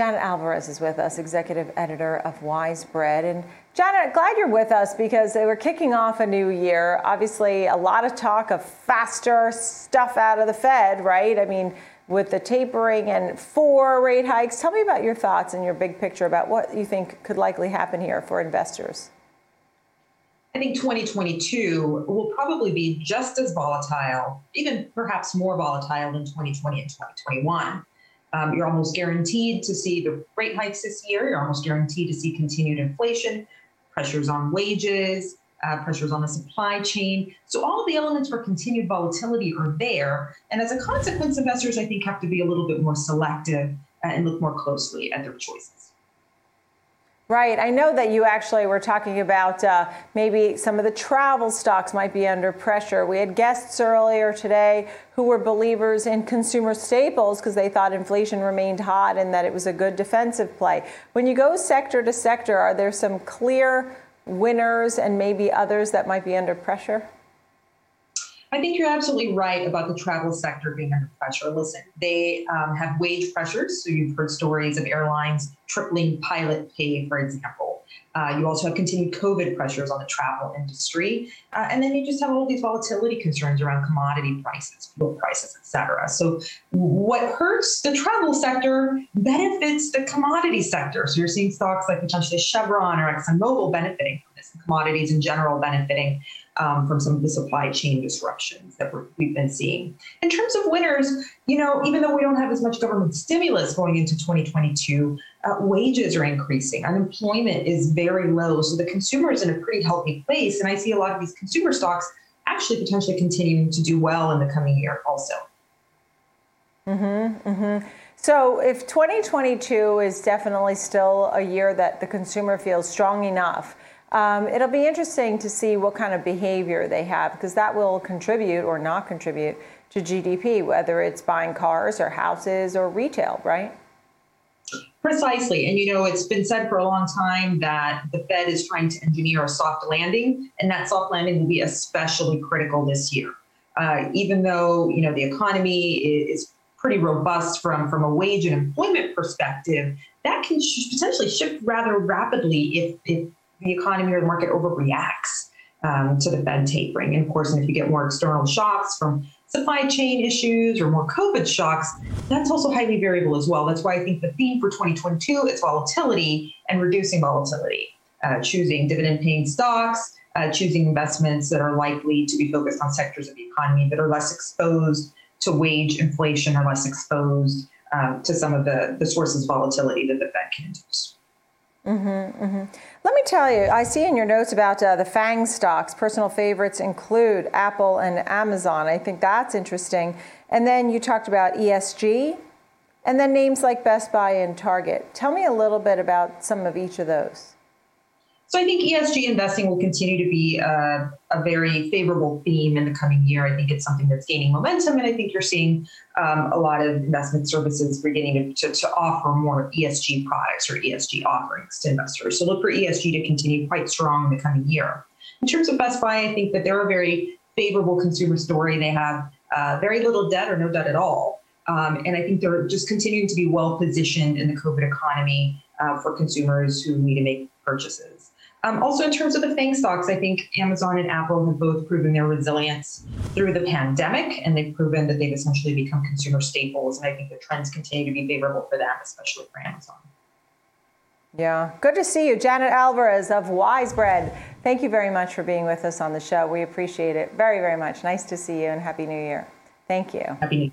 Janet Alvarez is with us, executive editor of Wise Bread. And Janet, glad you're with us because we're kicking off a new year. Obviously, a lot of talk of faster stuff out of the Fed, right? I mean, with the tapering and four rate hikes. Tell me about your thoughts and your big picture about what you think could likely happen here for investors. I think 2022 will probably be just as volatile, even perhaps more volatile than 2020 and 2021. Um, you're almost guaranteed to see the rate hikes this year. You're almost guaranteed to see continued inflation, pressures on wages, uh, pressures on the supply chain. So all the elements for continued volatility are there. And as a consequence, investors, I think, have to be a little bit more selective uh, and look more closely at their choices. Right. I know that you actually were talking about uh, maybe some of the travel stocks might be under pressure. We had guests earlier today who were believers in consumer staples because they thought inflation remained hot and that it was a good defensive play. When you go sector to sector, are there some clear winners and maybe others that might be under pressure? I think you're absolutely right about the travel sector being under pressure. Listen, they um, have wage pressures. So you've heard stories of airlines tripling pilot pay, for example. Uh, you also have continued COVID pressures on the travel industry. Uh, and then you just have all these volatility concerns around commodity prices, fuel prices, et cetera. So what hurts the travel sector benefits the commodity sector. So you're seeing stocks like potentially Chevron or ExxonMobil benefiting from this, and commodities in general benefiting um, from some of the supply chain disruptions that we have been seeing. In terms of winners, you know, even though we don't have as much government stimulus going into 2022, uh, wages are increasing, unemployment is very low, so the consumer is in a pretty healthy place. And I see a lot of these consumer stocks actually potentially continuing to do well in the coming year, also. Mm-hmm. Mm-hmm. So, if 2022 is definitely still a year that the consumer feels strong enough um, it'll be interesting to see what kind of behavior they have because that will contribute or not contribute to GDP, whether it's buying cars or houses or retail, right? Precisely. And you know, it's been said for a long time that the Fed is trying to engineer a soft landing, and that soft landing will be especially critical this year. Uh, even though, you know, the economy is pretty robust from, from a wage and employment perspective, that can sh- potentially shift rather rapidly if, if the economy or the market overreacts um, to the Fed tapering. And of course, and if you get more external shocks from supply chain issues or more COVID shocks, that's also highly variable as well. That's why I think the theme for 2022 is volatility and reducing volatility, uh, choosing dividend paying stocks, uh, choosing investments that are likely to be focused on sectors of the economy that are less exposed to wage inflation or less exposed uh, to some of the, the sources of volatility that the Fed can induce. Mm-hmm, mm-hmm. Let me tell you, I see in your notes about uh, the FANG stocks, personal favorites include Apple and Amazon. I think that's interesting. And then you talked about ESG, and then names like Best Buy and Target. Tell me a little bit about some of each of those. So I think ESG investing will continue to be a, a, very favorable theme in the coming year. I think it's something that's gaining momentum, and I think you're seeing um, a lot of investment services beginning to, to, offer more ESG products or ESG offerings to investors. So look for ESG to continue quite strong in the coming year. In terms of Best Buy, I think that they're a very favorable consumer story. They have uh, very little debt or no debt at all. Um, and I think they're just continuing to be well positioned in the COVID economy uh, for consumers who need to make purchases. Um, also, in terms of the FANG stocks, I think Amazon and Apple have both proven their resilience through the pandemic, and they've proven that they've essentially become consumer staples. And I think the trends continue to be favorable for them, especially for Amazon. Yeah, good to see you, Janet Alvarez of Wise Bread. Thank you very much for being with us on the show. We appreciate it very, very much. Nice to see you, and Happy New Year. Thank you. Happy New Year.